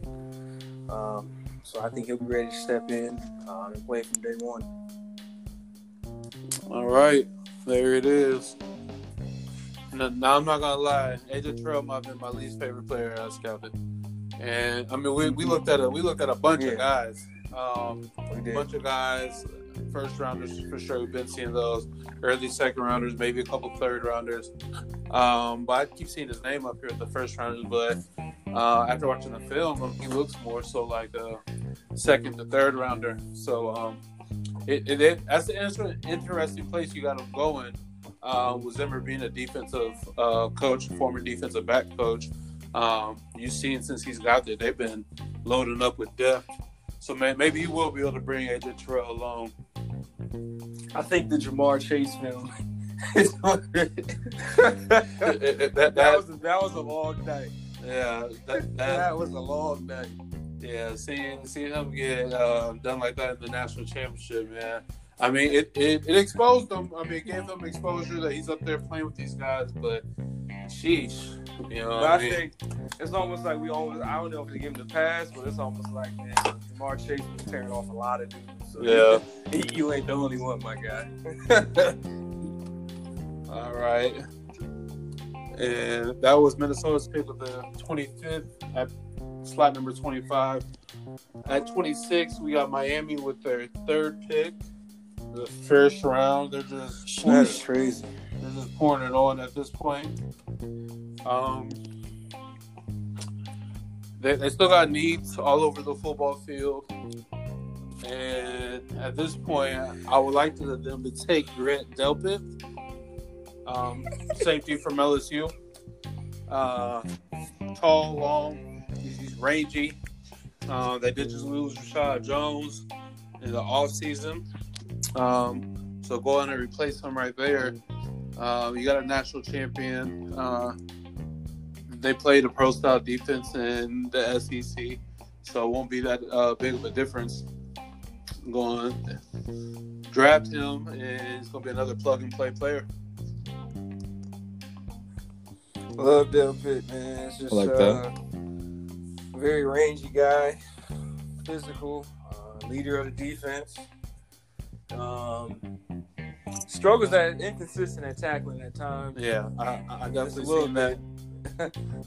Um, so I think he'll be ready to step in um, and play from day one. All right, there it is. Now, now I'm not gonna lie, AJ Terrell might have been my least favorite player I scouted. And I mean, we, we looked at a we looked at a bunch Yeah. of guys. Um, We a bunch of guys, first rounders for sure. We've been seeing those early second rounders, maybe a couple third rounders. Um, but I keep seeing his name up here at the first rounders. But uh, after watching the film, he looks more so like a second to third rounder. So um, it, it, it that's an inter- interesting place you got him going. Uh, with Zimmer being a defensive uh, coach, former defensive back coach, um, you've seen since he's got there, they've been loading up with depth. So man, maybe he will be able to bring AJ Terrell along. I think the Ja'Marr Chase film. is that, that, that that- was a, that was a long night. yeah, that, that, That was a long night. yeah. Seeing seeing him get uh, done like that in the national championship, man. I mean, it, it, it exposed him. I mean, it gave him exposure that he's up there playing with these guys. But, sheesh, you know, But I I mean, think it's almost like we always. I don't know if they give him the pass, but it's almost like man, Ja'Marr Chase was tearing off a lot of dudes. So Yeah. you ain't the only one, my guy. All right. And that was Minnesota's pick with the 25th at slot number 25. At 26, we got Miami with their third pick, the first round. They're just That's crazy. they're just pouring it on at this point. Um, they, they still got needs all over the football field. And at this point, I would like to, them to take Grant Delpit, um, safety from LSU. Uh, tall, long, he's, rangy. Uh, they did just lose Reshad Jones in the offseason. Um, so go in and replace him right there. Uh, you got a national champion. Uh, they played a pro style defense in the SEC, so it won't be that uh, big of a difference. Going draft him, and it's going to be another plug and play player. Love Delpit, man. It's just I like uh, that. very rangy guy, physical, uh, leader of the defense. Um, struggles at inconsistent at tackling at times. Yeah, I, I Just definitely a little seen that.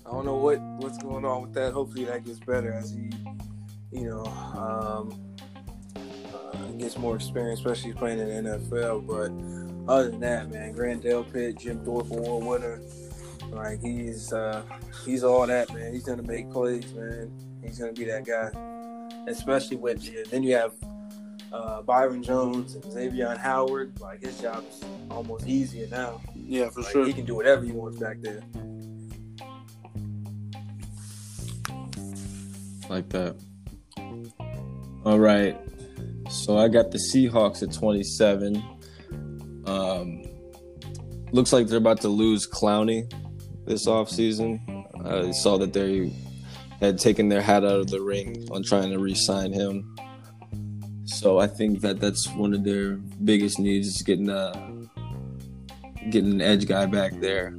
I don't know what what's going on with that. Hopefully that gets better as he, you know, um, gets more experience, especially playing in the NFL. But other than that, man, Grant Delpit, Jim Thorpe Award winner, like he's uh, he's all that, man. He's gonna make plays, man. He's gonna be that guy, especially with you. Then you have. Uh, Byron Jones and Xavier Howard, like his job is almost easier now. Yeah, for Like, sure. He can do whatever he wants back there. like that. All right. So I got the Seahawks at 27. Um, looks like they're about to lose Clowney this offseason. I saw that they had taken their hat out of the ring on trying to re-sign him. So I think that that's one of their biggest needs is getting a getting an edge guy back there.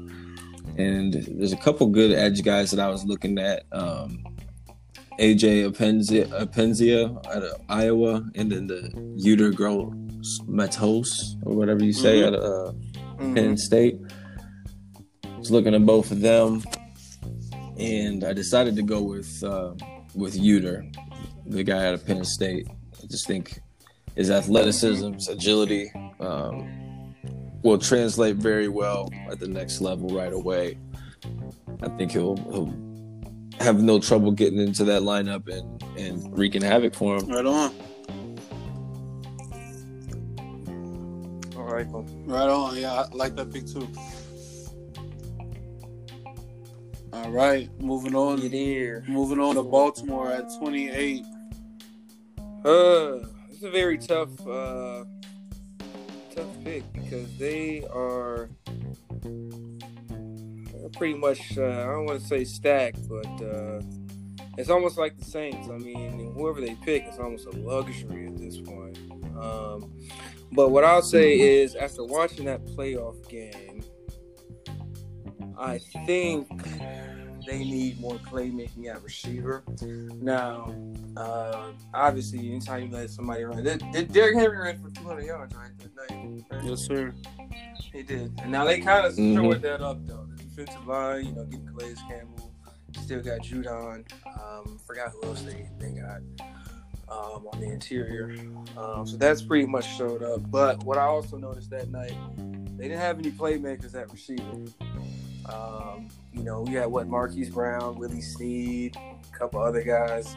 And there's a couple good edge guys that I was looking at. Um, AJ Epenesa, Epenesa out of Iowa, and then the Yetur girl Matos or whatever you say Mhm. out of uh, Penn State. Was looking at both of them, and I decided to go with uh, with Yetur, the guy out of Penn State. I just think his athleticism, his agility, um, will translate very well at the next level right away. I think he'll, he'll have no trouble getting into that lineup and, and wreaking havoc for him. Right on. All right, well, Right on. Yeah, I like that pick too. All right, moving on. get here. Moving on to Baltimore at 28. Uh, it's a very tough, uh, tough pick because they're pretty much. Uh, I don't want to say stacked, but uh, it's almost like the Saints. I mean, whoever they pick, it's almost a luxury at this point. Um, but what I'll say is, after watching that playoff game, I think they need more playmaking at receiver. Now, uh, obviously, anytime you let somebody run, did, did Derrick Henry ran for 200 yards right that night? Yes, sir. He did. And now they kind of Mhm. shored that up though. Defensive line, you know, getting Calais Campbell, still got Judon. Um, forgot who else they, they got um, on the interior. Um, so that's pretty much showed up. But what I also noticed that night, they didn't have any playmakers at receiver. Um, you know, we had what Marquise Brown, Willie Snead, a couple other guys.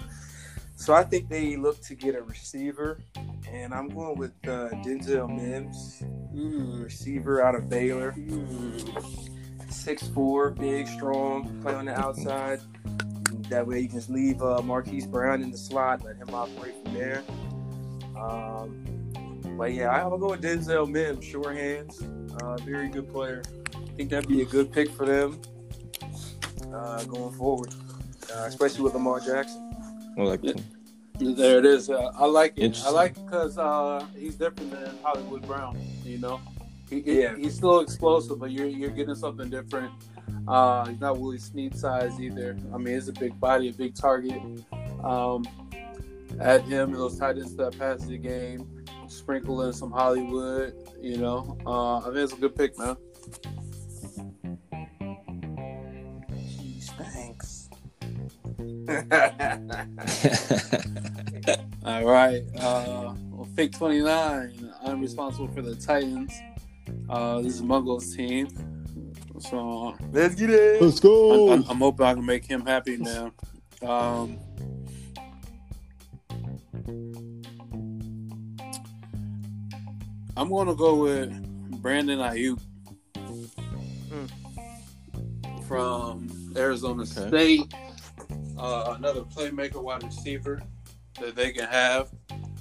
So I think they look to get a receiver, and I'm going with uh, Denzel Mims, Mm. receiver out of Baylor. Six four, big, strong, play on the outside. That way you can just leave uh, Marquise Brown in the slot, let him operate from there. Um, but yeah, I'm gonna go with Denzel Mims, sure hands, uh, very good player. I think that'd be a good pick for them uh, going forward, uh, especially with Lamar Jackson. I like Yeah. There it is. Uh, I like it. I like it because uh, he's different than Hollywood Brown. You know, he, he- Yeah. he's still explosive, but you're you're getting something different. Uh, he's not Willie Snead size either. I mean, it's a big body, a big target. Um, add him and those tight ends to that passing game. Sprinkle in some Hollywood. You know, uh, I think it's a good pick, man. Jeez, thanks. All right. Uh, well, Fake 29. I'm responsible for the Titans. Uh, this is Mungo's team. So Let's get it. Let's I'm, go. I'm, I'm hoping I can make him happy now. Um, I'm going to go with Brandon Aiyuk from Arizona Okay. State. Uh, another playmaker, wide receiver that they can have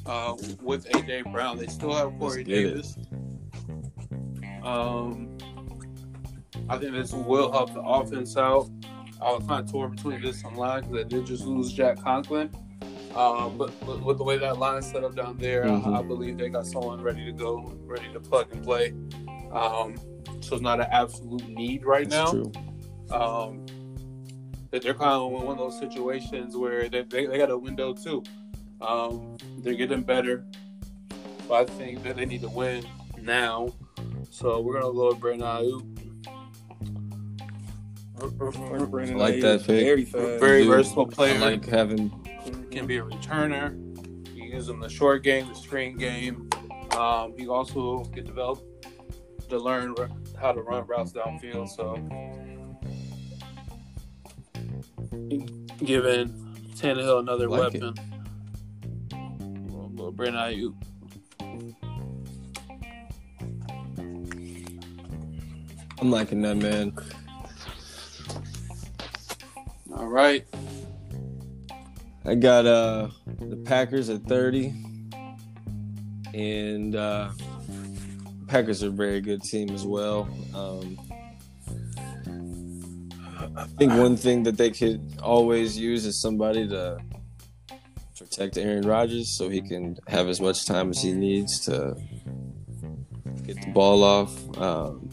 uh, with AJ Brown. They still have Corey Let's it. Um, I think this will help the offense out. I was kind of torn between this and line because I did just lose Jack Conklin. Um, but, but with the way that line set up down there, Mhm. I, I believe they got someone ready to go, ready to plug and play. Um, so it's not an absolute need right That's now. true. Um, that they're kind of in one of those situations where they, they, they got a window too. Um, they're getting better, but I think that they need to win now. So we're gonna go with Brandon Aiyuk. Brandon Like Aiyuk that is pick. Very. Very Dude, versatile player. I like having can be a returner. You use him in the short game, the screen game. Um, he also can develop to learn how to run routes downfield. So, giving Tannehill another Like weapon. Little, little Brandon Aiyuk. I'm liking that man. All right. I got uh the Packers at 30. And uh Packers are a very good team as well. Um I think one thing that they could always use is somebody to protect Aaron Rodgers so he can have as much time as he needs to get the ball off. Um,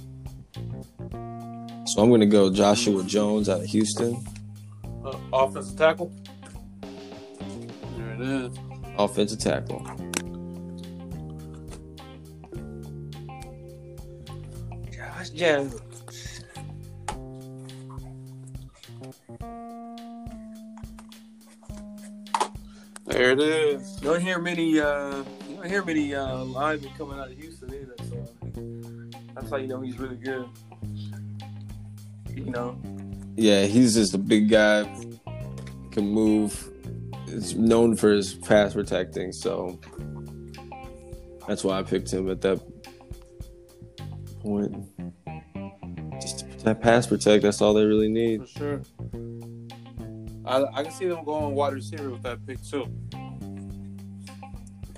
so I'm going to go Joshua Jones out of Houston, Uh, offensive tackle. There it is. offensive tackle. Josh Jones. There it is. You don't hear many. Uh, you don't hear many uh, linemen coming out of Houston either. So that's how you know he's really good. You know, Yeah, he's just a big guy, can move. Is known for his pass protecting, so that's why I picked him at that point. Just to protect, pass protect. That's all they really need. For sure. I, I can see them going wide receiver with that pick too.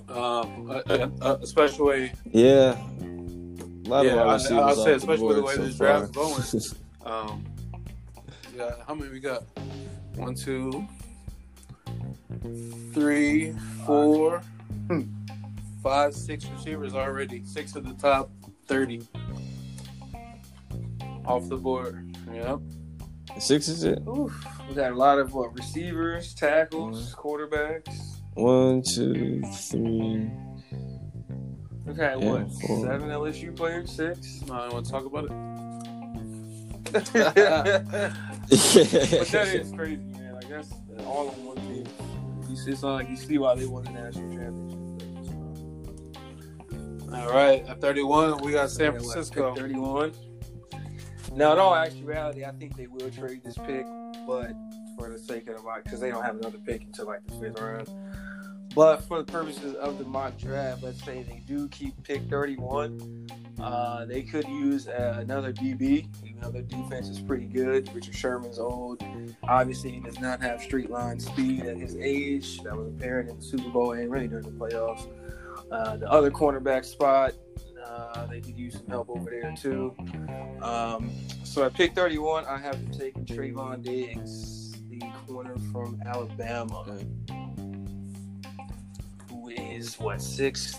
Um, uh, uh, uh, especially Yeah, a lot Yeah, of I- I'll say especially the board way so this draft's far. going. um, yeah. How many we got? One, two, three, four, five, six receivers already. Six of the top thirty off the board. Yep. Six is it? Oof. we got a lot of what receivers, tackles, quarterbacks. One, two, three. Yeah, what four. seven LSU players, six. No, I want to talk about it. But that is crazy, man. Like that's all on one team. You see, it's not like you see why they won the national championship. All right, at 31, we got San Francisco. 31. Now, in all actuality, I think they will trade this pick, but for the sake of the mock, because they don't have another pick until like the fifth round. But for the purposes of the mock draft, let's say they do keep pick 31, uh, they could use uh, another DB, even though their defense is pretty good. Richard Sherman's old. Obviously, he does not have street line speed at his age. That was apparent in the Super Bowl and really during the playoffs. Uh, the other cornerback spot, uh, they could use some help over there too. Um, so at pick 31, I have to take Trevon Diggs, the corner from Alabama, who is what six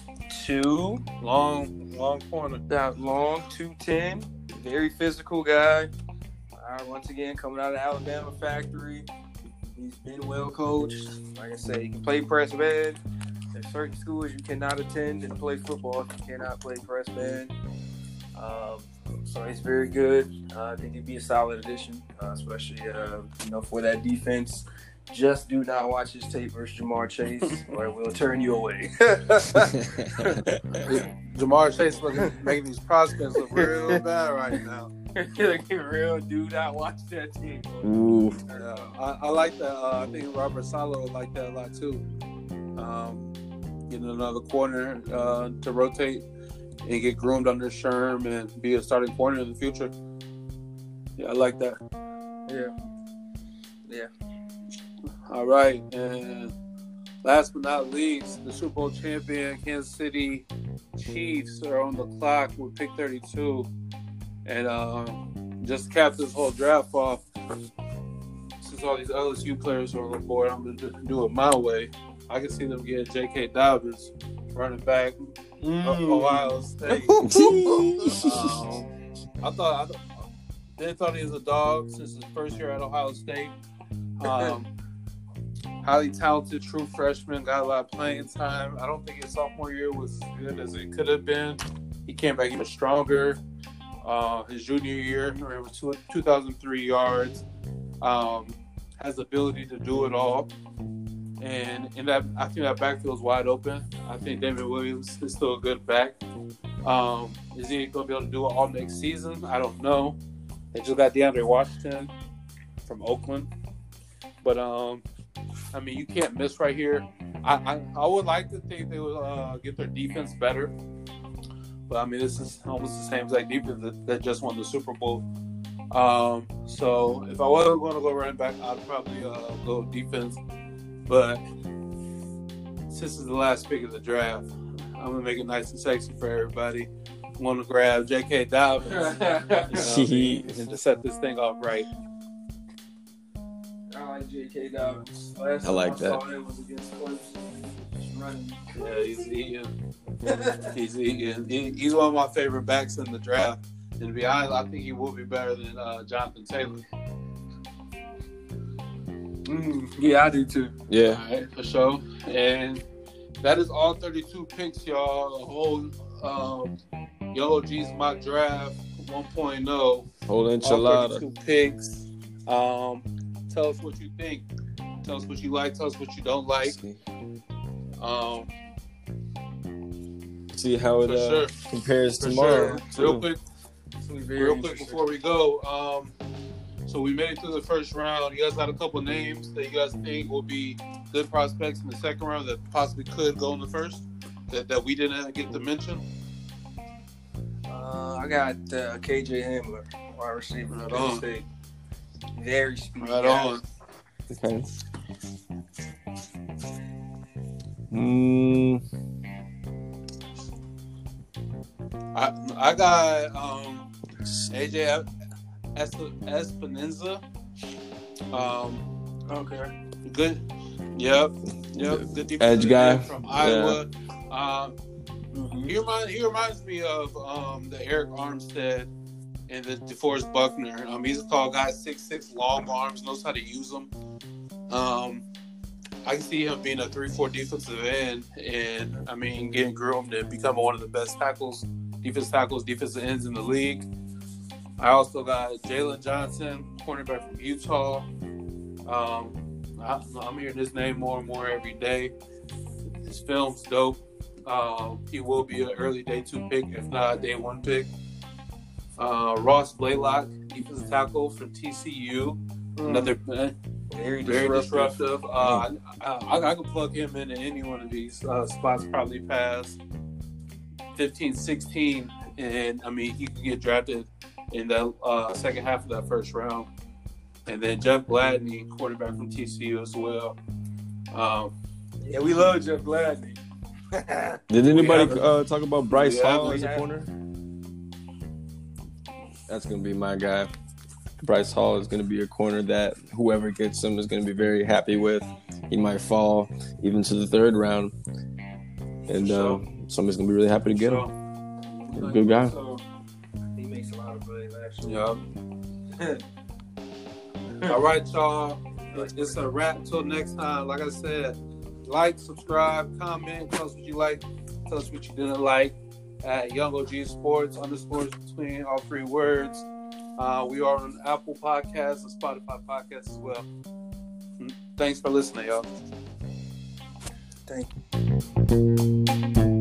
two, Long, long corner. that long, two ten, very physical guy. Uh, once again, coming out of Alabama factory, he's been well coached. Like I said, he can play press man. There's certain schools you cannot attend and play football if you cannot play press man. Um, so he's very good. Uh, I think he'd be a solid addition, uh, especially uh, you know for that defense. Just do not watch his tape versus Ja'Marr Chase, or we'll turn you away. Ja'Marr Chase looking, making these prospects look real bad right now. like real, do not watch that team. Ooh. Yeah, I, I like that. Uh, I think Robert Saleh would like that a lot too. Um, getting another corner uh, to rotate and get groomed under Sherm and be a starting corner in the future. Yeah, I like that. Yeah. Yeah. All right, and last but not least, the Super Bowl champion Kansas City Chiefs are on the clock with pick 32, and uh, just to cap this whole draft off. Since all these LSU players are on the board, I'm gonna do- do it my way. I can see them get J.K. Dobbins, running back, Mm. of Ohio State. Um, I thought I th- they thought he was a dog since his first year at Ohio State. Um, highly talented, true freshman, got a lot of playing time. I don't think his sophomore year was as good as it could have been. He came back even stronger. Uh, his junior year, two, 2,003 yards. Um, has the ability to do it all. And in that, I think that backfield is wide open. I think David Williams is still a good back. Um, is he going to be able to do it all next season? I don't know. They just got DeAndre Washington from Oakland, but um, I mean, you can't miss right here. I I, I would like to think they would uh, get their defense better, but I mean, this is almost the same exact defense that, that just won the Super Bowl. Um, so if I wasn't going to go running back, I'd probably uh, go defense. But since it's the last pick of the draft, I'm gonna make it nice and sexy for everybody. I'm gonna grab J.K. Dobbins you know I mean, and to set this thing off right. I like J.K. Dobbins. Last I like I that. saw was against Clemson. Just running. Yeah, he's eating. He's eating. He- He's one of my favorite backs in the draft. And to be honest, I think he will be better than uh, Jonathan Taylor. Mm, yeah, I do too. Yeah. All right, for sure. And that is all 32 picks, y'all. The whole um, Young OG's mock draft 1.0. Whole All enchilada. 32 picks. Um, tell us what you think. Tell us what you like. Tell us what you don't like. Um, See how it uh, sure. compares For tomorrow. sure. Real quick, gonna be real quick before we go. Um, so we made it through the first round. You guys got a couple names that you guys think will be good prospects in the second round that possibly could go in the first that, that we didn't get to mention. Uh, I got uh, KJ Hamler, wide receiver Right from Penn. State. Very speedy. Right guy. on. Okay. Mm, I I got um, AJ Es- Espinenza. Um, Okay. good. Yep. Yep. Good defensive Edge guy. from Iowa. Um, He reminds he reminds me of um, the Arik Armstead and the DeForest Buckner. Um, he's a tall guy, six six, long arms, knows how to use them. Um, I can see him being a three four defensive end, and I mean getting groomed and becoming one of the best tackles, defense tackles, defensive ends in the league. I also got Jaylon Johnson, cornerback from Utah. Um, I, I'm hearing his name more and more every day. His film's dope. Um, he will be an early day two pick, if not a day one pick. Uh, Ross Blacklock, defensive tackle from TCU. Another uh, Very very disruptive. disruptive. Uh, I, I, I could plug him into any one of these uh, spots, probably past 15, 16. And I mean, he could get drafted in the uh, second half of that first round. And then Jeff Gladney, quarterback from TCU as well. Um, Yeah, we love Jeff Gladney. Did anybody have- uh, talk about Bryce Hall as a corner? That's gonna be my guy. Bryce Hall is gonna be a corner that whoever gets him is gonna be very happy with. He might fall even to the third round, and uh, somebody's gonna be really happy to get him. so, Good guy. He makes a lot of plays, actually. yeah. All right, y'all. It's a wrap till next time. Like I said, like, subscribe, comment, tell us what you like, tell us what you didn't like at Young OG Sports underscores between all three words. Uh, we are on Apple Podcasts and Spotify Podcasts as well. Thanks for listening, y'all. Thank you.